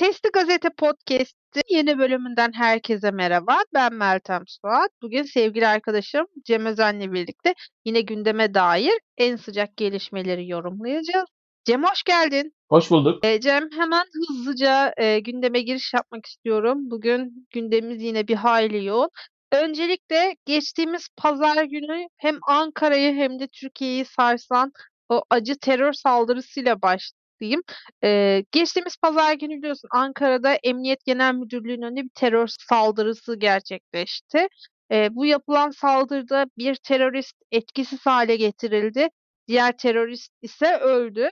Sesli Gazete Podcast'ı yeni bölümünden herkese merhaba. Ben Meltem Suat. Bugün sevgili arkadaşım Cem Özen'le birlikte yine gündeme dair en sıcak gelişmeleri yorumlayacağız. Cem hoş geldin. Hoş bulduk. E, Cem hemen hızlıca e, gündeme giriş yapmak istiyorum. Bugün gündemimiz yine bir hayli yoğun. Öncelikle geçtiğimiz pazar günü hem Ankara'yı hem de Türkiye'yi sarsan o acı terör saldırısıyla başlayayım. Ee, geçtiğimiz pazar günü biliyorsun Ankara'da Emniyet Genel Müdürlüğü'nün önünde bir terör saldırısı gerçekleşti. Ee, bu yapılan saldırıda bir terörist etkisiz hale getirildi. Diğer terörist ise öldü.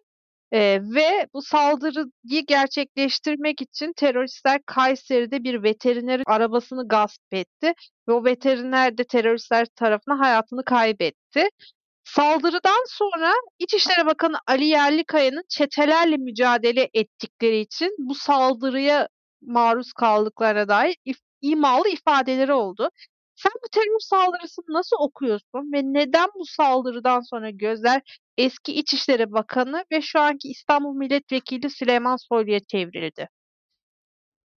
Ee, ve bu saldırıyı gerçekleştirmek için teröristler Kayseri'de bir veteriner arabasını gasp etti ve o veteriner de teröristler tarafından hayatını kaybetti. Saldırıdan sonra İçişleri Bakanı Ali Yerlikaya'nın çetelerle mücadele ettikleri için bu saldırıya maruz kaldıklarına dair if- imalı ifadeleri oldu. Sen bu terör saldırısını nasıl okuyorsun ve neden bu saldırıdan sonra gözler eski İçişleri Bakanı ve şu anki İstanbul Milletvekili Süleyman Soylu'ya çevrildi?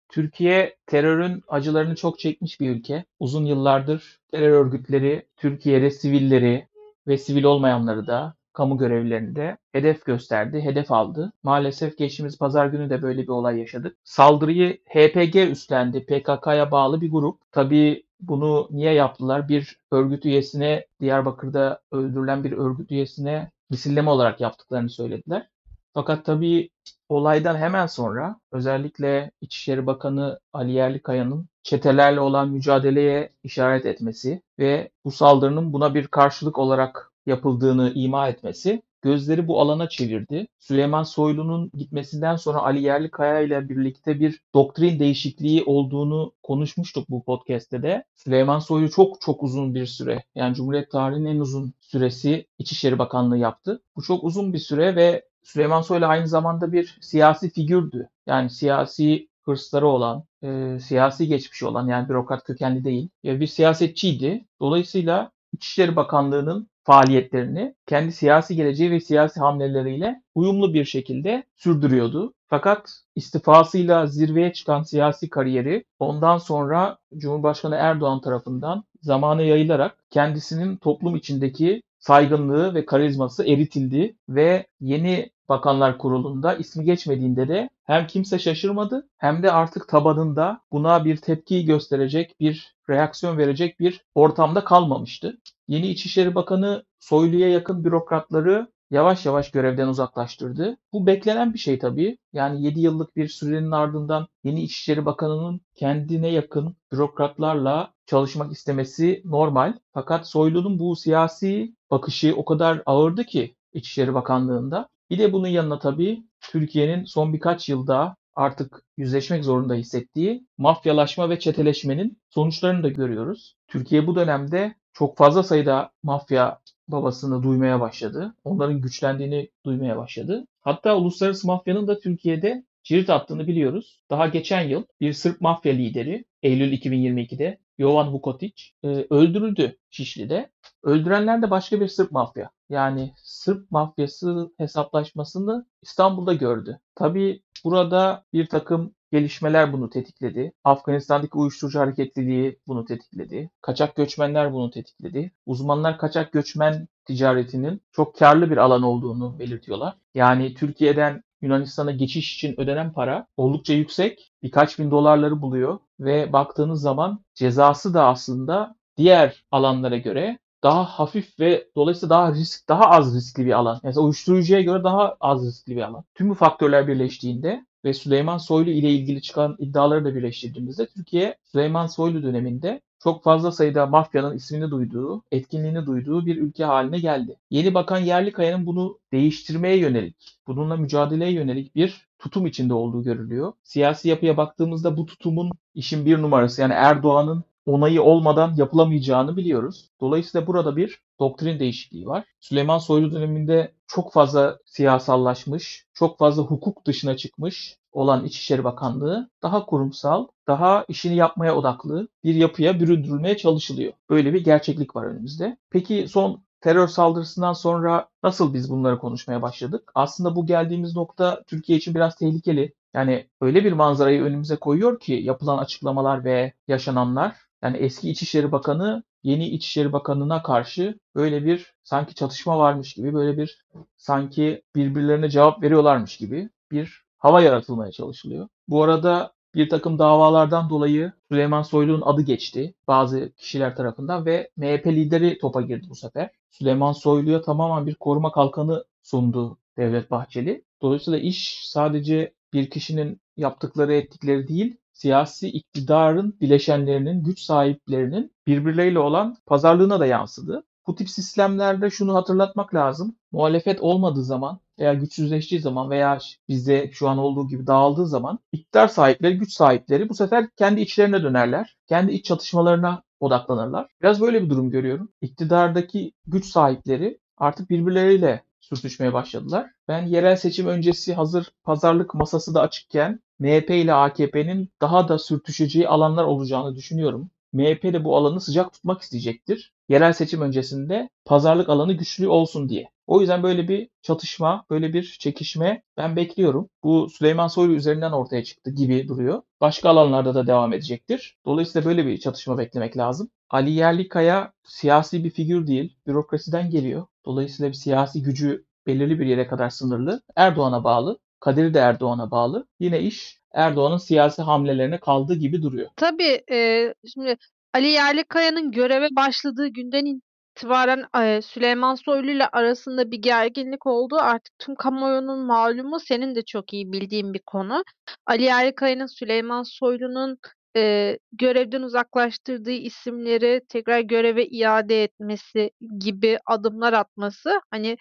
Türkiye terörün acılarını çok çekmiş bir ülke. Uzun yıllardır terör örgütleri Türkiye'de sivilleri ve sivil olmayanları da kamu görevlilerini de hedef gösterdi, hedef aldı. Maalesef geçtiğimiz pazar günü de böyle bir olay yaşadık. Saldırıyı HPG üstlendi. PKK'ya bağlı bir grup. Tabii bunu niye yaptılar? Bir örgüt üyesine, Diyarbakır'da öldürülen bir örgüt üyesine misilleme olarak yaptıklarını söylediler. Fakat tabii olaydan hemen sonra özellikle İçişleri Bakanı Ali Yerlikaya'nın çetelerle olan mücadeleye işaret etmesi ve bu saldırının buna bir karşılık olarak yapıldığını ima etmesi gözleri bu alana çevirdi. Süleyman Soylu'nun gitmesinden sonra Ali Yerlikaya ile birlikte bir doktrin değişikliği olduğunu konuşmuştuk bu podcast'te de. Süleyman Soylu çok çok uzun bir süre yani Cumhuriyet tarihinin en uzun süresi İçişleri Bakanlığı yaptı. Bu çok uzun bir süre ve Süleyman Soylu aynı zamanda bir siyasi figürdü. Yani siyasi hırsları olan, e, siyasi geçmişi olan yani bürokrat kökenli değil. E, bir siyasetçiydi. Dolayısıyla İçişleri Bakanlığı'nın faaliyetlerini kendi siyasi geleceği ve siyasi hamleleriyle uyumlu bir şekilde sürdürüyordu. Fakat istifasıyla zirveye çıkan siyasi kariyeri ondan sonra Cumhurbaşkanı Erdoğan tarafından zamana yayılarak kendisinin toplum içindeki saygınlığı ve karizması eritildi ve yeni Bakanlar Kurulu'nda ismi geçmediğinde de hem kimse şaşırmadı hem de artık tabanında buna bir tepki gösterecek, bir reaksiyon verecek bir ortamda kalmamıştı. Yeni İçişleri Bakanı Soylu'ya yakın bürokratları yavaş yavaş görevden uzaklaştırdı. Bu beklenen bir şey tabii. Yani 7 yıllık bir sürenin ardından yeni İçişleri Bakanı'nın kendine yakın bürokratlarla çalışmak istemesi normal. Fakat Soylu'nun bu siyasi bakışı o kadar ağırdı ki İçişleri Bakanlığı'nda. Bir de bunun yanına tabii Türkiye'nin son birkaç yılda artık yüzleşmek zorunda hissettiği mafyalaşma ve çeteleşmenin sonuçlarını da görüyoruz. Türkiye bu dönemde çok fazla sayıda mafya babasını duymaya başladı. Onların güçlendiğini duymaya başladı. Hatta uluslararası mafyanın da Türkiye'de cirit attığını biliyoruz. Daha geçen yıl bir Sırp mafya lideri Eylül 2022'de Jovan Vukotic e, öldürüldü Şişli'de. Öldürenler de başka bir Sırp mafya. Yani Sırp mafyası hesaplaşmasını İstanbul'da gördü. Tabii burada bir takım gelişmeler bunu tetikledi. Afganistan'daki uyuşturucu hareketliliği bunu tetikledi. Kaçak göçmenler bunu tetikledi. Uzmanlar kaçak göçmen ticaretinin çok karlı bir alan olduğunu belirtiyorlar. Yani Türkiye'den Yunanistan'a geçiş için ödenen para oldukça yüksek. Birkaç bin dolarları buluyor ve baktığınız zaman cezası da aslında diğer alanlara göre daha hafif ve dolayısıyla daha risk daha az riskli bir alan. Mesela uyuşturucuya göre daha az riskli bir alan. Tüm bu faktörler birleştiğinde ve Süleyman Soylu ile ilgili çıkan iddiaları da birleştirdiğimizde Türkiye Süleyman Soylu döneminde çok fazla sayıda mafyanın ismini duyduğu, etkinliğini duyduğu bir ülke haline geldi. Yeni Bakan Yerlikaya'nın bunu değiştirmeye yönelik, bununla mücadeleye yönelik bir tutum içinde olduğu görülüyor. Siyasi yapıya baktığımızda bu tutumun işin bir numarası yani Erdoğan'ın onayı olmadan yapılamayacağını biliyoruz. Dolayısıyla burada bir doktrin değişikliği var. Süleyman Soylu döneminde çok fazla siyasallaşmış, çok fazla hukuk dışına çıkmış olan İçişleri Bakanlığı daha kurumsal, daha işini yapmaya odaklı bir yapıya büründürülmeye çalışılıyor. Böyle bir gerçeklik var önümüzde. Peki son terör saldırısından sonra nasıl biz bunları konuşmaya başladık? Aslında bu geldiğimiz nokta Türkiye için biraz tehlikeli. Yani öyle bir manzarayı önümüze koyuyor ki yapılan açıklamalar ve yaşananlar. Yani eski İçişleri Bakanı yeni İçişleri Bakanı'na karşı böyle bir sanki çatışma varmış gibi, böyle bir sanki birbirlerine cevap veriyorlarmış gibi bir hava yaratılmaya çalışılıyor. Bu arada bir takım davalardan dolayı Süleyman Soylu'nun adı geçti bazı kişiler tarafından ve MHP lideri topa girdi bu sefer. Süleyman Soylu'ya tamamen bir koruma kalkanı sundu Devlet Bahçeli. Dolayısıyla iş sadece bir kişinin yaptıkları ettikleri değil, siyasi iktidarın bileşenlerinin, güç sahiplerinin birbirleriyle olan pazarlığına da yansıdı. Bu tip sistemlerde şunu hatırlatmak lazım. Muhalefet olmadığı zaman veya güçsüzleştiği zaman veya bizde şu an olduğu gibi dağıldığı zaman iktidar sahipleri, güç sahipleri bu sefer kendi içlerine dönerler. Kendi iç çatışmalarına odaklanırlar. Biraz böyle bir durum görüyorum. İktidardaki güç sahipleri artık birbirleriyle sürtüşmeye başladılar. Ben yerel seçim öncesi hazır pazarlık masası da açıkken MHP ile AKP'nin daha da sürtüşeceği alanlar olacağını düşünüyorum. MHP de bu alanı sıcak tutmak isteyecektir. Yerel seçim öncesinde pazarlık alanı güçlü olsun diye. O yüzden böyle bir çatışma, böyle bir çekişme ben bekliyorum. Bu Süleyman Soylu üzerinden ortaya çıktı gibi duruyor. Başka alanlarda da devam edecektir. Dolayısıyla böyle bir çatışma beklemek lazım. Ali Yerlikaya siyasi bir figür değil, bürokrasiden geliyor. Dolayısıyla bir siyasi gücü belirli bir yere kadar sınırlı. Erdoğan'a bağlı. Kaderi de Erdoğan'a bağlı. Yine iş Erdoğan'ın siyasi hamlelerine kaldığı gibi duruyor. Tabii e, şimdi Ali Yerlikaya'nın göreve başladığı günden itibaren e, Süleyman Soylu ile arasında bir gerginlik oldu. Artık tüm kamuoyunun malumu senin de çok iyi bildiğin bir konu. Ali Yerlikaya'nın Süleyman Soylu'nun e, görevden uzaklaştırdığı isimleri tekrar göreve iade etmesi gibi adımlar atması hani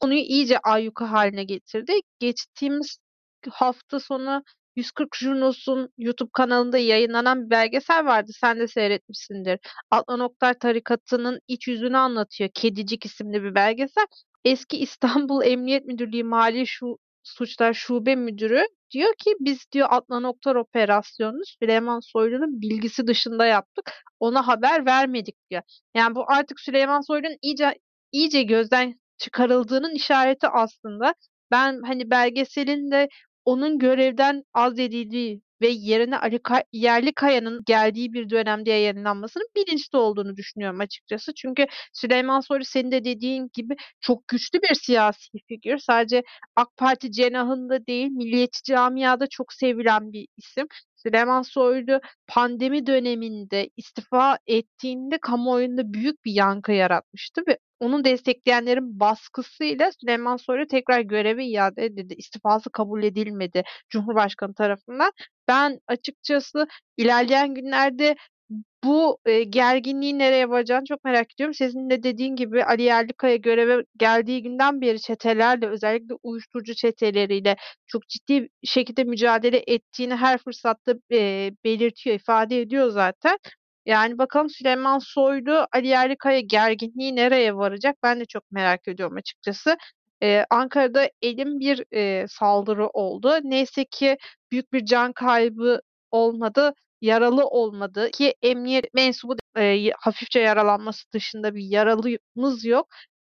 konuyu iyice ayyuka haline getirdi. Geçtiğimiz hafta sonu 140 Jurnos'un YouTube kanalında yayınlanan bir belgesel vardı. Sen de seyretmişsindir. Adnan Oktar tarikatının iç yüzünü anlatıyor. Kedicik isimli bir belgesel. Eski İstanbul Emniyet Müdürlüğü Mali şu Suçlar Şube Müdürü diyor ki biz diyor Adnan Oktar operasyonunu Süleyman Soylu'nun bilgisi dışında yaptık. Ona haber vermedik diyor. Yani bu artık Süleyman Soylu'nun iyice iyice gözden çıkarıldığının işareti aslında. Ben hani belgeselin de onun görevden azledildiği ve yerine Ali Ka Yerlikaya'nın geldiği bir dönemde yayınlanmasının bilinçli olduğunu düşünüyorum açıkçası. Çünkü Süleyman Soylu senin de dediğin gibi çok güçlü bir siyasi figür. Sadece AK Parti cenahında değil, milliyetçi camiada çok sevilen bir isim. Süleyman Soylu pandemi döneminde istifa ettiğinde kamuoyunda büyük bir yankı yaratmıştı ve onun destekleyenlerin baskısıyla Süleyman Soylu tekrar göreve iade edildi. İstifası kabul edilmedi Cumhurbaşkanı tarafından. Ben açıkçası ilerleyen günlerde bu e, gerginliğin nereye varacağını çok merak ediyorum. Sizin de dediğin gibi Ali Yerlikaya göreve geldiği günden beri çetelerle özellikle uyuşturucu çeteleriyle çok ciddi şekilde mücadele ettiğini her fırsatta e, belirtiyor, ifade ediyor zaten. Yani bakalım Süleyman Soylu, Ali Yerlikaya gerginliği nereye varacak? Ben de çok merak ediyorum açıkçası. Ee, Ankara'da elim bir e, saldırı oldu. Neyse ki büyük bir can kaybı olmadı, yaralı olmadı ki emniyet mensubu e, hafifçe yaralanması dışında bir yaralımız yok.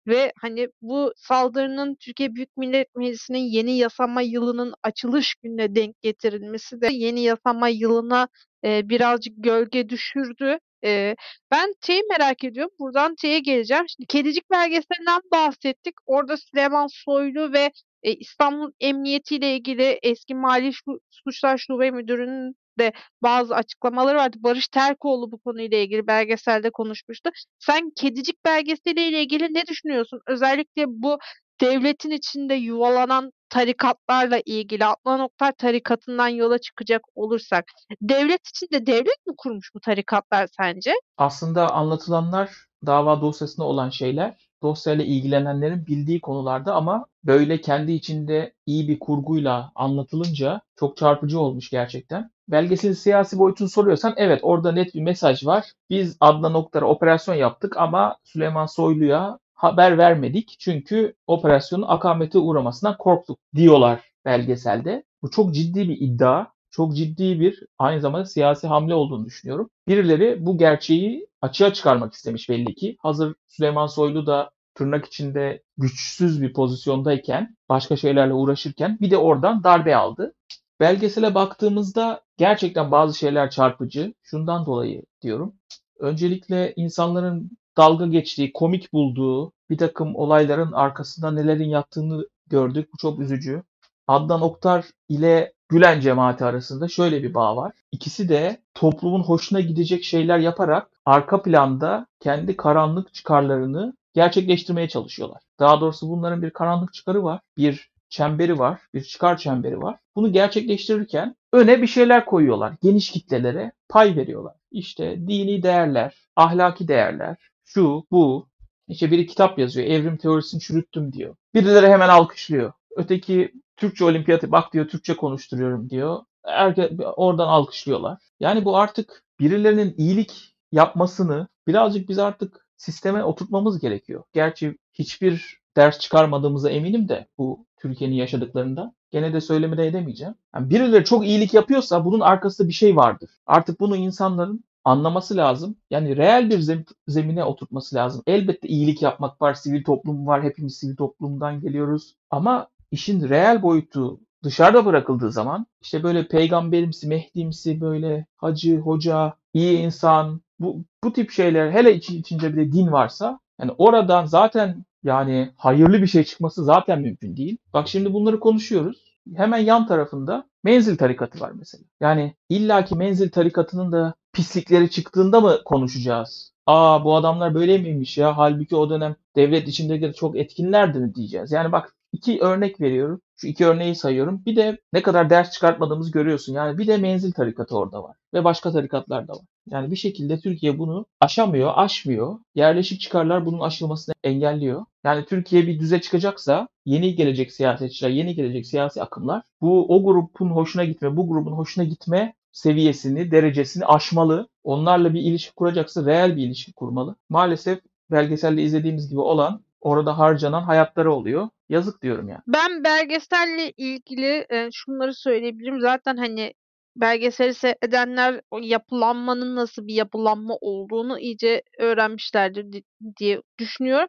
Ve hani bu saldırının Türkiye Büyük Millet Meclisi'nin yeni yasama yılının açılış gününe denk getirilmesi de yeni yasama yılına e, birazcık gölge düşürdü. E, ben şeyi merak ediyorum. Buradan şeye geleceğim. Şimdi Kedicik belgeselinden bahsettik. Orada Süleyman Soylu ve e, İstanbul Emniyeti ile ilgili eski Mali Suçlar Şube Müdürü'nün de bazı açıklamaları vardı. Barış Terkoğlu bu konuyla ilgili belgeselde konuşmuştu. Sen Kedicik belgeseliyle ilgili ne düşünüyorsun? Özellikle bu devletin içinde yuvalanan tarikatlarla ilgili Adnan Oktar tarikatından yola çıkacak olursak devlet içinde devlet mi kurmuş bu tarikatlar sence? Aslında anlatılanlar dava dosyasında olan şeyler dosyayla ilgilenenlerin bildiği konularda ama böyle kendi içinde iyi bir kurguyla anlatılınca çok çarpıcı olmuş gerçekten. Belgeselin siyasi boyutunu soruyorsan evet orada net bir mesaj var. Biz Adnan Oktar'a operasyon yaptık ama Süleyman Soylu'ya haber vermedik çünkü operasyonun akamete uğramasından korktuk diyorlar belgeselde. Bu çok ciddi bir iddia. Çok ciddi bir aynı zamanda siyasi hamle olduğunu düşünüyorum. Birileri bu gerçeği açığa çıkarmak istemiş belli ki. Hazır Süleyman Soylu da tırnak içinde güçsüz bir pozisyondayken, başka şeylerle uğraşırken bir de oradan darbe aldı. belgesele baktığımızda gerçekten bazı şeyler çarpıcı. Şundan dolayı diyorum. Öncelikle insanların dalga geçtiği, komik bulduğu bir takım olayların arkasında nelerin yattığını gördük. Bu çok üzücü. Adnan Oktar ile Gülen cemaati arasında şöyle bir bağ var. İkisi de toplumun hoşuna gidecek şeyler yaparak arka planda kendi karanlık çıkarlarını gerçekleştirmeye çalışıyorlar. Daha doğrusu bunların bir karanlık çıkarı var, bir çemberi var, bir çıkar çemberi var. Bunu gerçekleştirirken öne bir şeyler koyuyorlar. Geniş kitlelere pay veriyorlar. İşte dini değerler, ahlaki değerler, şu, bu. İşte biri kitap yazıyor, evrim teorisini çürüttüm diyor. Birileri hemen alkışlıyor. Öteki Türkçe olimpiyatı bak diyor Türkçe konuşturuyorum diyor. Herkes oradan alkışlıyorlar. Yani bu artık birilerinin iyilik yapmasını birazcık biz artık sisteme oturtmamız gerekiyor. Gerçi hiçbir ders çıkarmadığımıza eminim de bu Türkiye'nin yaşadıklarında. Gene de söylemede edemeyeceğim. Yani birileri çok iyilik yapıyorsa bunun arkasında bir şey vardır. Artık bunu insanların anlaması lazım. Yani reel bir zem- zemine oturtması lazım. Elbette iyilik yapmak var, sivil toplum var. Hepimiz sivil toplumdan geliyoruz. Ama işin reel boyutu dışarıda bırakıldığı zaman işte böyle peygamberimsi, mehdimsi böyle hacı, hoca, iyi insan bu, bu tip şeyler hele içince bir de din varsa yani oradan zaten yani hayırlı bir şey çıkması zaten mümkün değil. Bak şimdi bunları konuşuyoruz. Hemen yan tarafında menzil tarikatı var mesela. Yani illaki menzil tarikatının da pislikleri çıktığında mı konuşacağız? Aa bu adamlar böyle miymiş ya? Halbuki o dönem devlet içinde çok etkinlerdi mi diyeceğiz. Yani bak iki örnek veriyorum. Şu iki örneği sayıyorum. Bir de ne kadar ders çıkartmadığımızı görüyorsun. Yani bir de menzil tarikatı orada var. Ve başka tarikatlar da var. Yani bir şekilde Türkiye bunu aşamıyor, aşmıyor. Yerleşik çıkarlar bunun aşılmasını engelliyor. Yani Türkiye bir düze çıkacaksa yeni gelecek siyasetçiler, yeni gelecek siyasi akımlar bu o grubun hoşuna gitme, bu grubun hoşuna gitme seviyesini, derecesini aşmalı. Onlarla bir ilişki kuracaksa reel bir ilişki kurmalı. Maalesef belgeselde izlediğimiz gibi olan orada harcanan hayatları oluyor. Yazık diyorum yani. Ben belgeselle ilgili e, şunları söyleyebilirim. Zaten hani belgeseli seyredenler o yapılanmanın nasıl bir yapılanma olduğunu iyice öğrenmişlerdir di- diye düşünüyorum.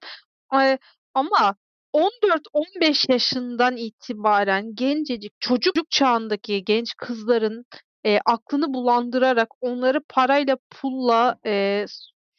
Ay, ama 14-15 yaşından itibaren gencecik çocuk çağındaki genç kızların e, aklını bulandırarak onları parayla pulla e,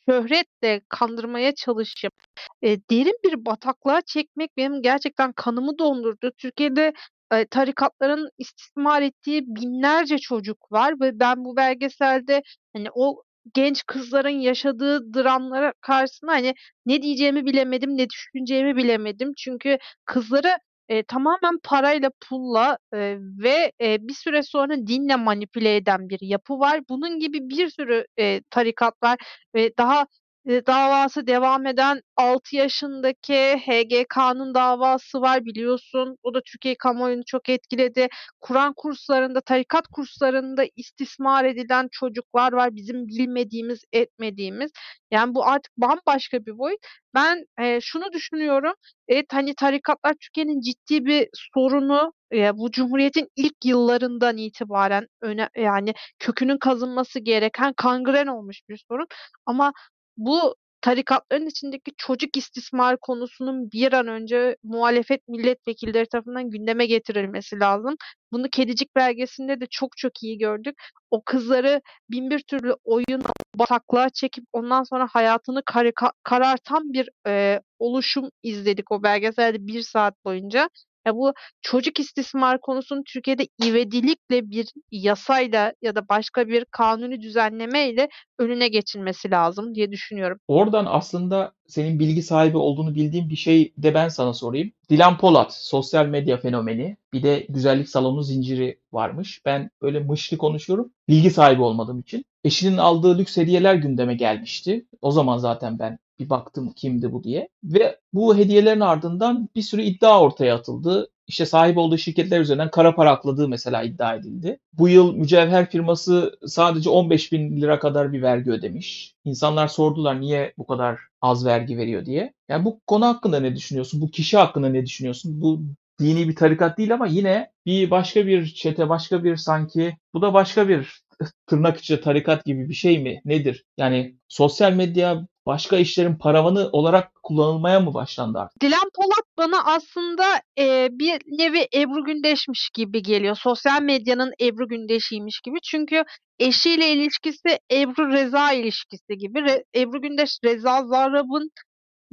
şöhretle kandırmaya çalışıp e, derin bir bataklığa çekmek benim gerçekten kanımı dondurdu. Türkiye'de e, tarikatların istismar ettiği binlerce çocuk var ve ben bu belgeselde hani o genç kızların yaşadığı dramlara karşısında hani ne diyeceğimi bilemedim, ne düşüneceğimi bilemedim. Çünkü kızları e, tamamen parayla, pulla e, ve e, bir süre sonra dinle manipüle eden bir yapı var. Bunun gibi bir sürü e, tarikatlar ve daha davası devam eden 6 yaşındaki HGK'nın davası var biliyorsun. O da Türkiye kamuoyunu çok etkiledi. Kur'an kurslarında, tarikat kurslarında istismar edilen çocuklar var. Bizim bilmediğimiz, etmediğimiz. Yani bu artık bambaşka bir boyut. Ben e, şunu düşünüyorum. Evet hani tarikatlar Türkiye'nin ciddi bir sorunu. E, bu Cumhuriyet'in ilk yıllarından itibaren öne, yani kökünün kazınması gereken kangren olmuş bir sorun. Ama bu tarikatların içindeki çocuk istismar konusunun bir an önce muhalefet milletvekilleri tarafından gündeme getirilmesi lazım. Bunu Kedicik belgesinde de çok çok iyi gördük. O kızları bin bir türlü oyun bataklığa çekip ondan sonra hayatını karika- karartan bir e, oluşum izledik o belgeselde bir saat boyunca. Ya bu çocuk istismar konusunun Türkiye'de ivedilikle bir yasayla ya da başka bir kanuni düzenlemeyle önüne geçilmesi lazım diye düşünüyorum. Oradan aslında senin bilgi sahibi olduğunu bildiğim bir şey de ben sana sorayım. Dilan Polat, sosyal medya fenomeni. Bir de güzellik salonu zinciri varmış. Ben böyle mışlı konuşuyorum. Bilgi sahibi olmadığım için. Eşinin aldığı lüks hediyeler gündeme gelmişti. O zaman zaten ben bir baktım kimdi bu diye. Ve bu hediyelerin ardından bir sürü iddia ortaya atıldı. İşte sahip olduğu şirketler üzerinden kara para akladığı mesela iddia edildi. Bu yıl mücevher firması sadece 15 bin lira kadar bir vergi ödemiş. İnsanlar sordular niye bu kadar az vergi veriyor diye. Yani bu konu hakkında ne düşünüyorsun? Bu kişi hakkında ne düşünüyorsun? Bu dini bir tarikat değil ama yine bir başka bir çete, başka bir sanki bu da başka bir tırnak içinde tarikat gibi bir şey mi? Nedir? Yani sosyal medya başka işlerin paravanı olarak kullanılmaya mı başlandı artık? Dilan Polat bana aslında, eee, bir nevi Ebru Gündeş'miş gibi geliyor. Sosyal medyanın Ebru Gündeş'iymiş gibi. Çünkü eşiyle ilişkisi Ebru Reza ilişkisi gibi. Re Ebru Gündeş Reza Zarrab'ın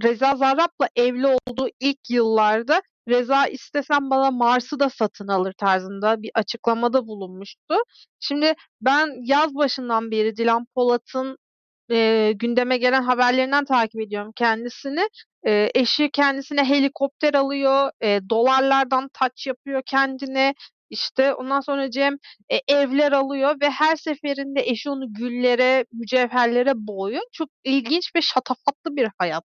Reza Zarrab'la evli olduğu ilk yıllarda "Reza istesem bana Mars'ı da satın alır." tarzında bir açıklamada bulunmuştu. Şimdi ben yaz başından beri Dilan Polat'ın, eee, gündeme gelen haberlerinden takip ediyorum kendisini. Eee, eşi kendisine helikopter alıyor, eee, dolarlardan taç yapıyor kendine. İşte, ondan sonracığım, eee, evler alıyor ve her seferinde eşi onu güllere, mücevherlere boğuyor. Çok ilginç ve şatafatlı bir hayat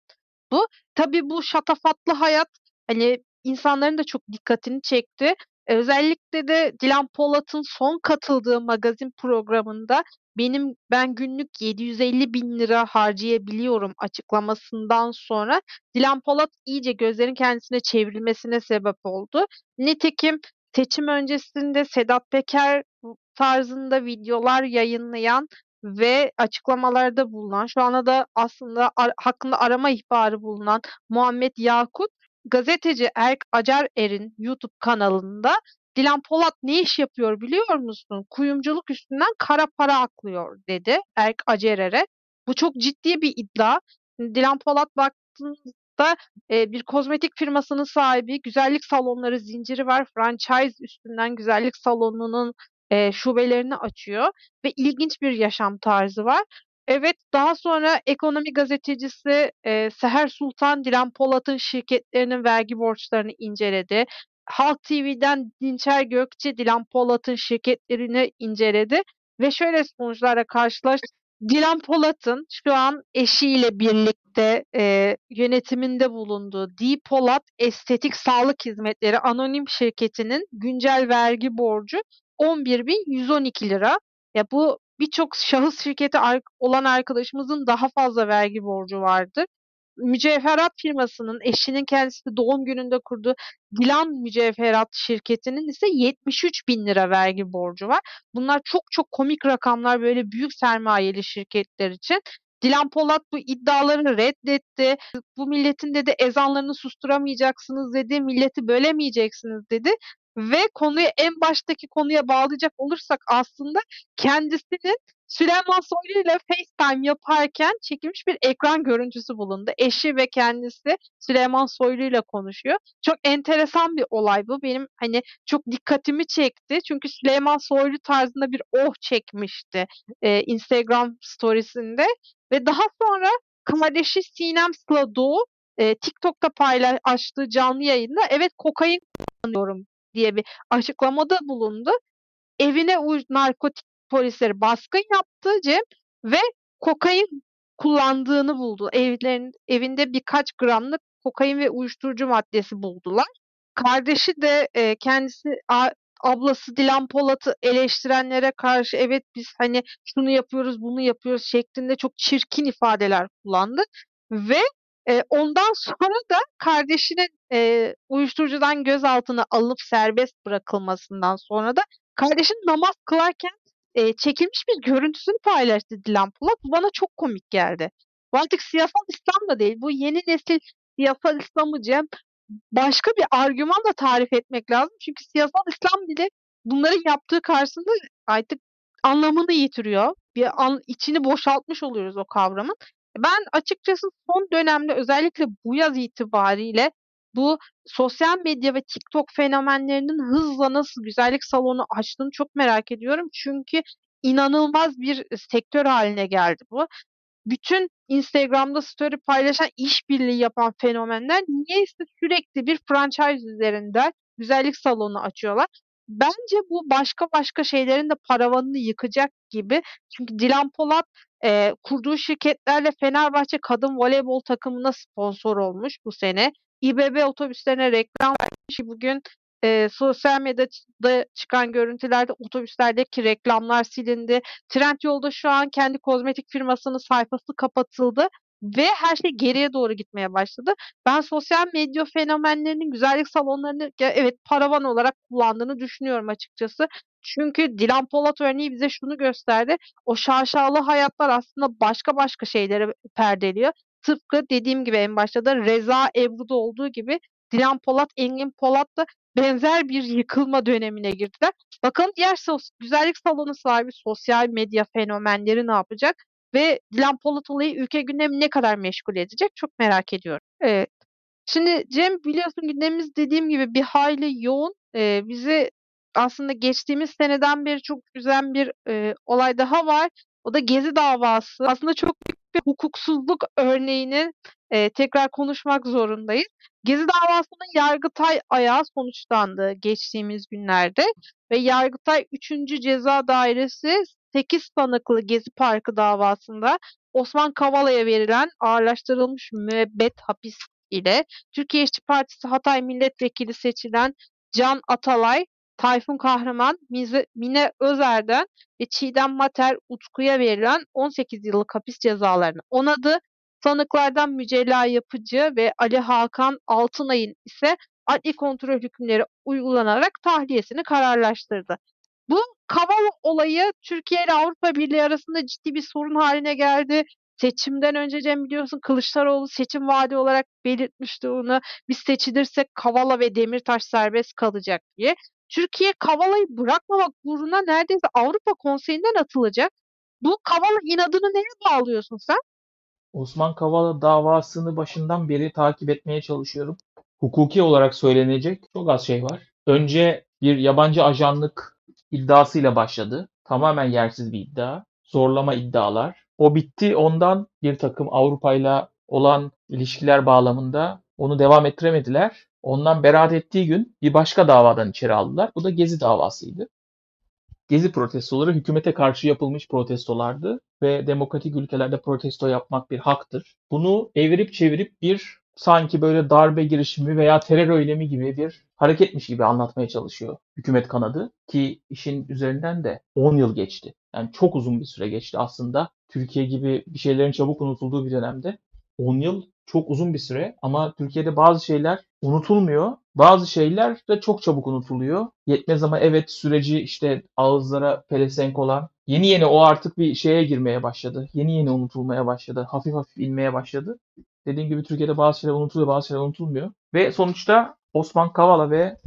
bu. Tabii bu şatafatlı hayat, hani, insanların da çok dikkatini çekti. Eee, özellikle de Dilan Polat'ın son katıldığı magazin programında benim ben günlük ₺750.000 harcayabiliyorum açıklamasından sonra Dilan Polat iyice gözlerin kendisine çevrilmesine sebep oldu. Nitekim seçim öncesinde Sedat Peker tarzında videolar yayınlayan ve açıklamalarda bulunan, şu anda da aslında ar hakkında arama ihbarı bulunan Muhammed Yakut, gazeteci Erk Acarer'in YouTube kanalında "Dilan Polat ne iş yapıyor biliyor musun? Kuyumculuk üstünden kara para aklıyor." dedi Erk Acarer'e. Bu çok ciddi bir iddia. Dilan Polat baktığınızda, eee, bir kozmetik firmasının sahibi, güzellik salonları zinciri var. Franchise üstünden güzellik salonunun, eee, şubelerini açıyor ve ilginç bir yaşam tarzı var. Evet, daha sonra ekonomi gazetecisi, eee, Seher Sultan, Dilan Polat'ın şirketlerinin vergi borçlarını inceledi. Halk TV'den Dinçer Gökçe, Dilan Polat'ın şirketlerini inceledi ve şöyle sonuçlarla karşılaştık. Dilan Polat'ın şu an eşiyle birlikte, eee, yönetiminde bulunduğu D-Polat Estetik Sağlık Hizmetleri Anonim Şirketi'nin güncel vergi borcu ₺11.112. Ya, bu birçok şahıs şirketi olan arkadaşımızın daha fazla vergi borcu vardır. Mücevherat firmasının eşinin kendisi doğum gününde kurduğu Dilan Mücevherat şirketinin ise ₺73.000 vergi borcu var. Bunlar çok çok komik rakamlar, böyle, büyük sermayeli şirketler için. Dilan Polat bu iddialarını reddetti. "Bu milletin" dedi, "ezanlarını susturamayacaksınız." dedi, "Milleti bölemeyeceksiniz." dedi ve konuyu en baştaki konuya bağlayacak olursak aslında kendisinin Süleyman Soylu'yla FaceTime yaparken çekilmiş bir ekran görüntüsü bulundu. Eşi ve kendisi Süleyman Soylu'yla konuşuyor. Çok enteresan bir olay bu. Benim, hani, çok dikkatimi çekti. Çünkü Süleyman Soylu tarzında bir "oh" çekmişti, eee, Instagram stories'inde ve daha sonra kardeşi Sinem Sıla eee, TikTok'ta payla açtığı canlı yayında "Evet, kokain kullanıyorum." Diye bir açıklamada bulundu. Evine uy narkotik polisleri baskın yaptı Cem ve kokain kullandığını buldu. Evlerin evinde birkaç gramlık kokain ve uyuşturucu maddesi buldular. Kardeşi de, eee, kendisi a ablası Dilan Polat'ı eleştirenlere karşı "Evet, biz, hani, şunu yapıyoruz, bunu yapıyoruz." şeklinde çok çirkin ifadeler kullandı ve, ondan sonra da kardeşinin, eee, uyuşturucudan gözaltına alınıp serbest bırakılmasından sonra da kardeşinin namaz kılarken, eee, çekilmiş bir görüntüsünü paylaştı Dilan Polat. Bu bana çok komik geldi. Bu artık siyasal İslam da değil. Bu yeni nesil siyasal İslam'ı Cem başka bir argümanla tarif etmek lazım. Çünkü siyasal İslam bile bunların yaptığı karşısında artık anlamını yitiriyor. Bir an içini boşaltmış oluyoruz o kavramın. Ben açıkçası son dönemde özellikle bu yaz itibariyle bu sosyal medya ve TikTok fenomenlerinin hızla nasıl güzellik salonu açtığını çok merak ediyorum. Çünkü inanılmaz bir, sektör hâline geldi bu. Bütün Instagram'da story paylaşan, işbirliği yapan fenomenler niyeyse sürekli bir franchise üzerinden güzellik salonu açıyorlar. Bence bu başka başka şeylerin de paravanını yıkacak gibi. Çünkü Dilan Polat, eee, kurduğu şirketlerle Fenerbahçe kadın voleybol takımına sponsor olmuş bu sene. İBB otobüslerine reklam vermiş. Bugün, eee, sosyal medyada da çıkan görüntülerde otobüslerdeki reklamlar silindi. Trendyol'da şu an kendi kozmetik firmasının sayfası kapatıldı ve her şey geriye doğru gitmeye başladı. Ben sosyal medya fenomenlerinin güzellik salonlarını evet, paravan olarak kullandığını düşünüyorum açıkçası. Çünkü Dilan Polat örneği bize şunu gösterdi. O şaşalı hayatlar aslında başka başka şeyleri perdeliyor. Tıpkı dediğim gibi en başta da Reza Ebru'da olduğu gibi Dilan Polat, Engin Polat da benzer bir yıkılma dönemine girdiler. Bakalım diğer güzellik salonu sahibi sosyal medya fenomenleri ne yapacak ve Dilan Polat olayı ülke gündemini ne kadar meşgul edecek çok merak ediyorum. Evet. Şimdi Cem biliyorsun gündemimiz dediğim gibi bir hayli yoğun. Eee, bizi aslında geçtiğimiz seneden beri çok üzen bir, eee, olay daha var. O da Gezi davası. Aslında çok büyük bir hukuksuzluk örneğini, eee, tekrar konuşmak zorundayız. Gezi davasının Yargıtay ayağı sonuçlandı geçtiğimiz günlerde ve Yargıtay 3. Ceza Dairesi 8 sanıklı Gezi Parkı davasında Osman Kavala'ya verilen ağırlaştırılmış müebbet hapis ile Türkiye İşçi Partisi Hatay Milletvekili seçilen Can Atalay, Tayfun Kahraman, Mine Özer'den ve Çiğdem Mater Utku'ya verilen 18 yıllık hapis cezalarını onadı. Sanıklardan Mücella Yapıcı ve Ali Hakan Altınay'ın ise adli kontrol hükümleri uygulanarak tahliyesini kararlaştırdı. Bu Kavala olayı Türkiye ile Avrupa Birliği arasında ciddi bir sorun haline geldi. Seçimden önce Cem biliyorsun Kılıçdaroğlu seçim vaadi olarak belirtmişti onu. Biz seçilirsek Kavala ve Demirtaş serbest kalacak diye. Türkiye Kavala'yı bırakmamak uğruna neredeyse Avrupa Konseyi'nden atılacak. Bu Kavala inadını neye bağlıyorsun sen? Osman Kavala davasını başından beri takip etmeye çalışıyorum. Hukuki olarak söylenecek çok az şey var. Önce bir yabancı ajanlık iddiasıyla başladı. Tamamen yersiz bir iddia. Zorlama iddialar. O bitti. Ondan bir takım Avrupa'yla olan ilişkiler bağlamında onu devam ettiremediler. Ondan beraat ettiği gün bir başka davadan içeri aldılar. Bu da Gezi davasıydı. Gezi protestoları hükümete karşı yapılmış protestolardı ve demokratik ülkelerde protesto yapmak bir haktır. Bunu evirip çevirip bir sanki böyle darbe girişimi veya terör eylemi gibi bir hareketmiş gibi anlatmaya çalışıyor hükümet kanadı ki işin üzerinden de 10 yıl geçti. Yani çok uzun bir süre geçti aslında. Türkiye gibi bir şeylerin çabuk unutulduğu bir dönemde 10 yıl çok uzun bir süre ama Türkiye'de bazı şeyler unutulmuyor. Bazı şeyler de çok çabuk unutuluyor. Yetmez ama evet süreci işte ağızlara pelesenk olan yeni yeni o artık bir şeye girmeye başladı. Yeni yeni unutulmaya başladı. Hafif hafif inmeye başladı. Dediğim gibi Türkiye'de bazı şeyler unutuluyor, bazı şeyler unutulmuyor. Ve sonuçta Osman Kavala ve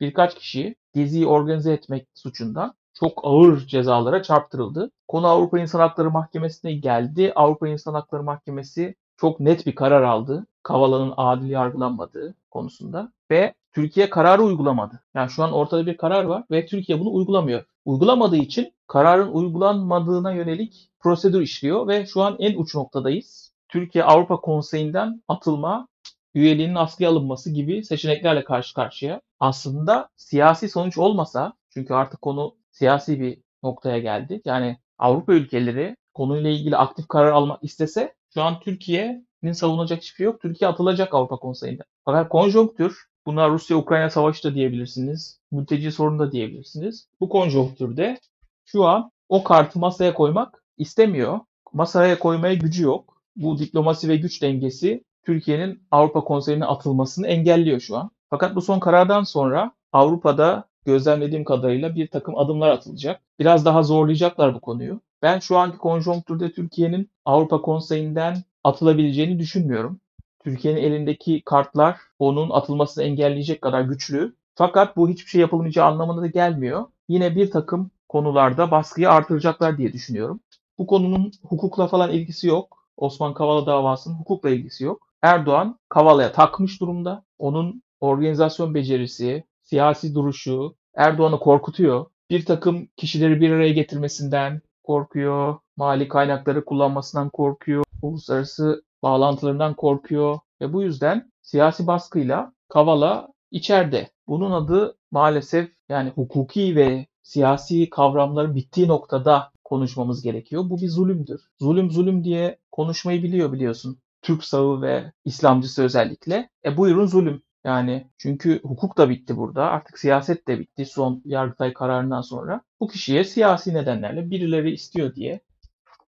birkaç kişi Gezi'yi organize etmek suçundan çok ağır cezalara çarptırıldı. Konu Avrupa İnsan Hakları Mahkemesi'ne geldi. Avrupa İnsan Hakları Mahkemesi çok net bir karar aldı. Kavala'nın adil yargılanmadığı konusunda ve Türkiye kararı uygulamadı. Yani şu an ortada bir karar var ve Türkiye bunu uygulamıyor. Uygulamadığı için kararın uygulanmadığına yönelik prosedür işliyor ve şu an en uç noktadayız. Türkiye Avrupa Konseyi'nden atılma, üyeliğinin askıya alınması gibi seçeneklerle karşı karşıya. Aslında siyasi sonuç olmasa, çünkü artık konu siyasi bir noktaya geldi. Yani Avrupa ülkeleri konuyla ilgili aktif karar almak istese şu an Türkiye'nin savunacak hiçbir şey yok. Türkiye atılacak Avrupa Konseyi'nde. Fakat konjonktür, buna Rusya-Ukrayna savaşı da diyebilirsiniz, mülteci sorunu da diyebilirsiniz. Bu konjonktürde şu an o kartı masaya koymak istemiyor. Masaya koymaya gücü yok. Bu diplomasi ve güç dengesi Türkiye'nin Avrupa Konseyi'ne atılmasını engelliyor şu an. Fakat bu son karardan sonra Avrupa'da gözlemlediğim kadarıyla bir takım adımlar atılacak. Biraz daha zorlayacaklar bu konuyu. Ben şu anki konjonktürde Türkiye'nin Avrupa Konseyi'nden atılabileceğini düşünmüyorum. Türkiye'nin elindeki kartlar onun atılmasını engelleyecek kadar güçlü. Fakat bu hiçbir şey yapılmayacağı anlamına da gelmiyor. Yine bir takım konularda baskıyı artıracaklar diye düşünüyorum. Bu konunun hukukla falan ilgisi yok. Osman Kavala davasının hukukla ilgisi yok. Erdoğan Kavala'ya takmış durumda. Onun organizasyon becerisi, siyasi duruşu Erdoğan'ı korkutuyor. Bir takım kişileri bir araya getirmesinden korkuyor. Mali kaynakları kullanmasından korkuyor. Uluslararası bağlantılarından korkuyor. Ve bu yüzden siyasi baskıyla Kavala içeride. Bunun adı maalesef yani hukuki ve siyasi kavramların bittiği noktada konuşmamız gerekiyor. Bu bir zulümdür. Zulüm zulüm diye konuşmayı biliyor biliyorsun. Türk sağı ve İslamcısı özellikle. E buyurun zulüm. Yani çünkü hukuk da bitti burada. Artık siyaset de bitti son Yargıtay kararından sonra. Bu kişiye siyasi nedenlerle birileri istiyor diye,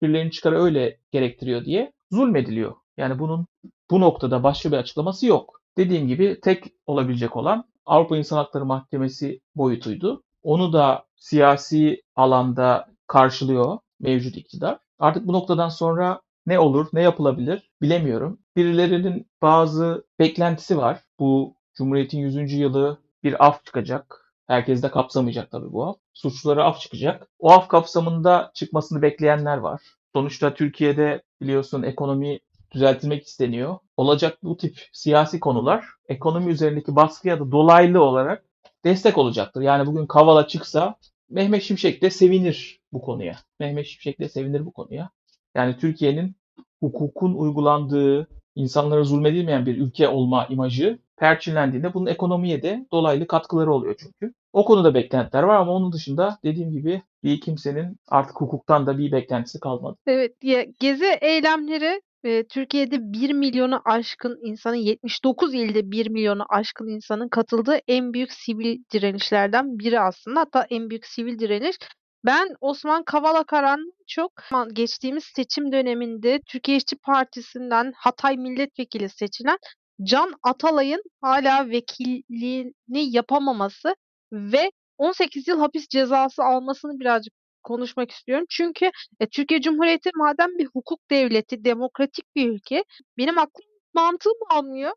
birilerinin çıkarı öyle gerektiriyor diye zulmediliyor. Yani bunun bu noktada başka bir açıklaması yok. Dediğim gibi tek olabilecek olan Avrupa İnsan Hakları Mahkemesi boyutuydu. Onu da siyasi alanda karşılıyor mevcut iktidar. Artık bu noktadan sonra ne olur, ne yapılabilir bilemiyorum. Birilerinin bazı beklentisi var bu Cumhuriyet'in 100. yılı bir af çıkacak. Herkes de kapsamayacak tabii bu af. Suçlulara af çıkacak. O af kapsamında çıkmasını bekleyenler var. Sonuçta Türkiye'de biliyorsun ekonomi düzeltilmek isteniyor. Olacak bu tip siyasi konular ekonomi üzerindeki baskıya da dolaylı olarak destek olacaktır. Yani bugün Kavala çıksa Mehmet Şimşek de sevinir bu konuya. Mehmet Şimşek de sevinir bu konuya. Yani Türkiye'nin hukukun uygulandığı, insanlara zulmedilmeyen bir ülke olma imajı perçinlendiğinde bunun ekonomiye de dolaylı katkıları oluyor çünkü. O konuda beklentiler var ama onun dışında dediğim gibi bir kimsenin artık hukuktan da bir beklentisi kalmadı. Evet, gezi eylemleri e, Türkiye'de 1 milyonu aşkın insanın 79 ilde 1 milyonu aşkın insanın katıldığı en büyük sivil direnişlerden biri aslında. Hatta en büyük sivil direniş. Ben Osman Kavala Karan'ın çok geçtiğimiz seçim döneminde Türkiye İşçi Partisi'nden Hatay Milletvekili seçilen Can Atalay'ın hala vekilliğini yapamaması ve 18 yıl hapis cezası almasını birazcık konuşmak istiyorum. Çünkü e, Türkiye Cumhuriyeti madem bir hukuk devleti, demokratik bir ülke, benim aklım mantığım almıyor.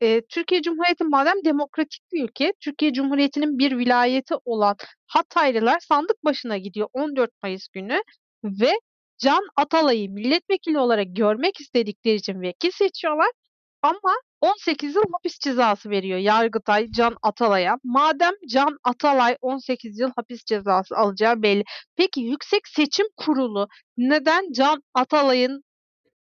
E, Türkiye Cumhuriyeti madem demokratik bir ülke, Türkiye Cumhuriyeti'nin bir vilayeti olan Hataylılar sandık başına gidiyor 14 Mayıs günü ve Can Atalay'ı milletvekili olarak görmek istedikleri için vekil seçiyorlar. Ama 18 yıl hapis cezası veriyor Yargıtay Can Atalay'a. Madem Can Atalay 18 yıl hapis cezası alacağı belli. Peki Yüksek Seçim Kurulu neden Can Atalay'ın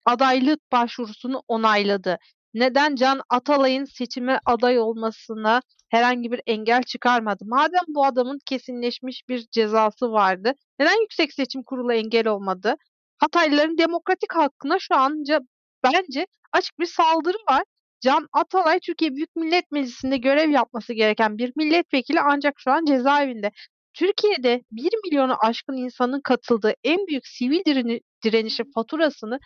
adaylık başvurusunu onayladı? Neden Can Atalay'ın seçime aday olmasına herhangi bir engel çıkarmadı? Madem bu adamın kesinleşmiş bir cezası vardı, neden Yüksek Seçim Kurulu engel olmadı? Hataylıların demokratik hakkına şu anca bence açık bir saldırı var. Can Atalay Türkiye Büyük Millet Meclisi'nde görev yapması gereken bir milletvekili ancak şu an cezaevinde. Türkiye'de 1 milyonu aşkın insanın katıldığı en büyük sivil direni, direnişin faturasını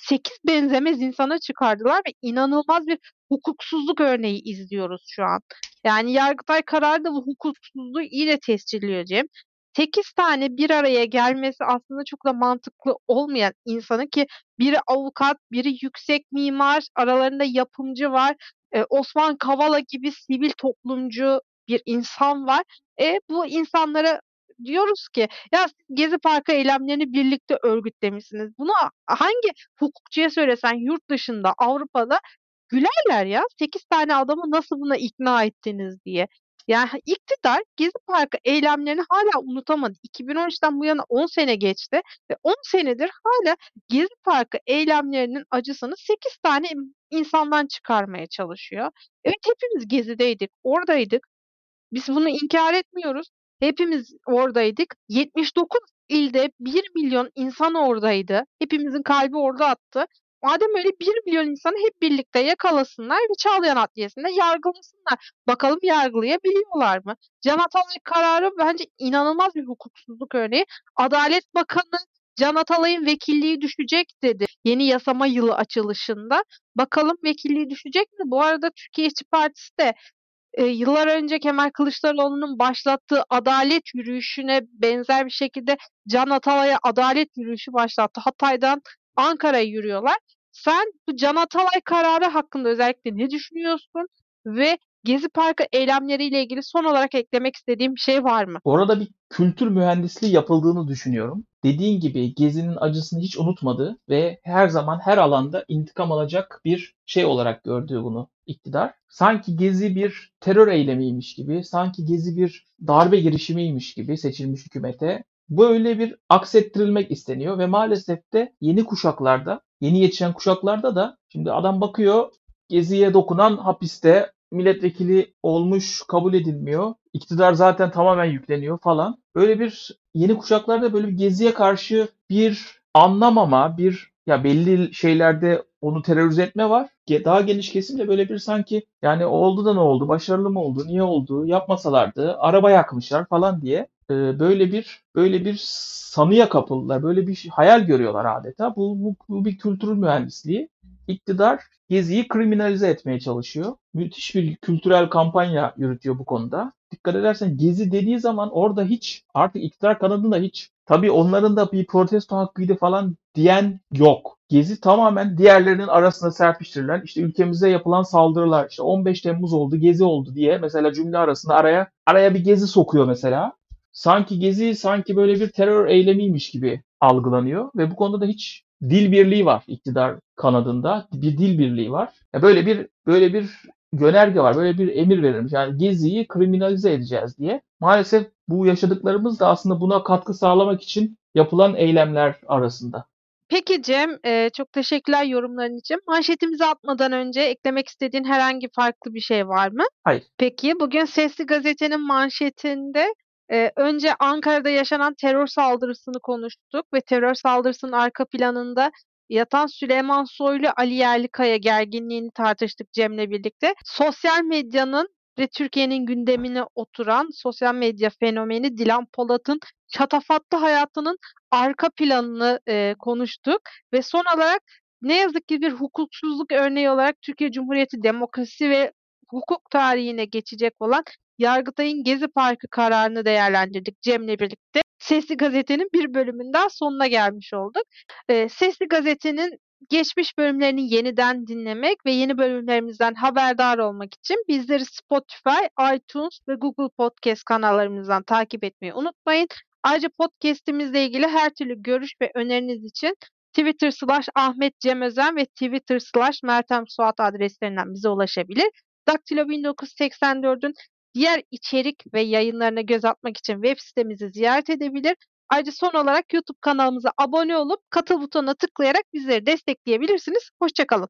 8 benzemez insana çıkardılar ve inanılmaz bir hukuksuzluk örneği izliyoruz şu an. Yani Yargıtay kararı da bu hukuksuzluğu iyice tescilliyor Cem. 8 tane bir araya gelmesi aslında çok da mantıklı olmayan insanı ki biri avukat, biri yüksek mimar, aralarında yapımcı var. Ee, Osman Kavala gibi sivil toplumcu bir insan var. E, bu insanlara diyoruz ki ya Gezi Parkı eylemlerini birlikte örgütlemişsiniz. Bunu hangi hukukçuya söylesen yurt dışında, Avrupa'da gülerler ya. 8 tane adamı nasıl buna ikna ettiniz diye. Yani iktidar Gezi Parkı eylemlerini hala unutamadı. 2013'ten bu yana 10 sene geçti ve 10 senedir hala Gezi Parkı eylemlerinin acısını 8 tane insandan çıkarmaya çalışıyor. Evet hepimiz Gezi'deydik, oradaydık. Biz bunu inkar etmiyoruz. Hepimiz oradaydık. 79 ilde 1 milyon insan oradaydı. Hepimizin kalbi orada attı. Madem öyle 1 milyon insanı hep birlikte yakalasınlar ve Çağlayan Adliyesi'nde yargılasınlar. Bakalım yargılayabiliyorlar mı? Can Atalay kararı bence inanılmaz bir hukuksuzluk örneği. Adalet Bakanı Can Atalay'ın vekilliği düşecek dedi. Yeni yasama yılı açılışında. Bakalım vekilliği düşecek mi? Bu arada Türkiye İşçi Partisi de e, yıllar önce Kemal Kılıçdaroğlu'nun başlattığı adalet yürüyüşüne benzer bir şekilde Can Atalay'a adalet yürüyüşü başlattı. Hatay'dan Ankara'ya yürüyorlar. Sen bu Can Atalay kararı hakkında özellikle ne düşünüyorsun? Ve Gezi Parkı eylemleriyle ilgili son olarak eklemek istediğim bir şey var mı? Orada bir kültür mühendisliği yapıldığını düşünüyorum. Dediğin gibi Gezi'nin acısını hiç unutmadı ve her zaman her alanda intikam alacak bir şey olarak gördüğü bunu iktidar. Sanki Gezi bir terör eylemiymiş gibi, sanki Gezi bir darbe girişimiymiş gibi seçilmiş hükümete böyle bir aksettirilmek isteniyor ve maalesef de yeni kuşaklarda, yeni yetişen kuşaklarda da şimdi adam bakıyor Gezi'ye dokunan hapiste milletvekili olmuş kabul edilmiyor. İktidar zaten tamamen yükleniyor falan. Böyle bir yeni kuşaklarda böyle bir Gezi'ye karşı bir anlamama, bir ya belli şeylerde onu terörize etme var. Daha geniş kesimde böyle bir sanki yani oldu da ne oldu, başarılı mı oldu, niye oldu, yapmasalardı, araba yakmışlar falan diye böyle bir böyle bir sanıya kapıldılar. Böyle bir hayal görüyorlar adeta. Bu, bu, bu bir kültür mühendisliği. iktidar Gezi'yi kriminalize etmeye çalışıyor. Müthiş bir kültürel kampanya yürütüyor bu konuda. Dikkat edersen Gezi dediği zaman orada hiç artık iktidar kanadında hiç tabii onların da bir protesto hakkıydı falan diyen yok. Gezi tamamen diğerlerinin arasında serpiştirilen işte ülkemize yapılan saldırılar işte 15 Temmuz oldu Gezi oldu diye mesela cümle arasında araya araya bir Gezi sokuyor mesela. Sanki Gezi sanki böyle bir terör eylemiymiş gibi algılanıyor ve bu konuda da hiç dil birliği var iktidar kanadında. Bir dil birliği var. Ya böyle bir böyle bir yönerge var. Böyle bir emir verilmiş. Yani Gezi'yi kriminalize edeceğiz diye. Maalesef bu yaşadıklarımız da aslında buna katkı sağlamak için yapılan eylemler arasında. Peki Cem, eee, çok teşekkürler yorumların için. Manşetimize atmadan önce eklemek istediğin herhangi farklı bir şey var mı? Hayır. Peki, bugün Sesli Gazete'nin manşetinde eee, önce Ankara'da yaşanan terör saldırısını konuştuk ve terör saldırısının arka planında yatan Süleyman Soylu, Ali Yerlikaya gerginliğini tartıştık Cem'le birlikte. Sosyal medyanın ve Türkiye'nin gündemine oturan sosyal medya fenomeni Dilan Polat'ın şatafatlı hayatının arka planını eee, konuştuk ve son olarak ne yazık ki bir hukuksuzluk örneği olarak Türkiye Cumhuriyeti demokrasi ve hukuk tarihine geçecek olan Yargıtay'ın Gezi Parkı kararını değerlendirdik Cem'le birlikte. Sesli Gazete'nin bir bölümünden sonuna gelmiş olduk. Eee, Sesli Gazete'nin geçmiş bölümlerini yeniden dinlemek ve yeni bölümlerimizden haberdar olmak için bizleri Spotify, iTunes ve Google Podcast kanallarımızdan takip etmeyi unutmayın. Ayrıca podcast'imizle ilgili her türlü görüş ve öneriniz için Twitter slash Ahmet Cem Özen ve Twitter slash Meltem Suat adreslerinden bize ulaşabilir. Daktilo 1984'ün diğer içerik ve yayınlarına göz atmak için web sitemizi ziyaret edebilir. Ayrıca son olarak YouTube kanalımıza abone olup katıl butonuna tıklayarak bizleri destekleyebilirsiniz. Hoşçakalın.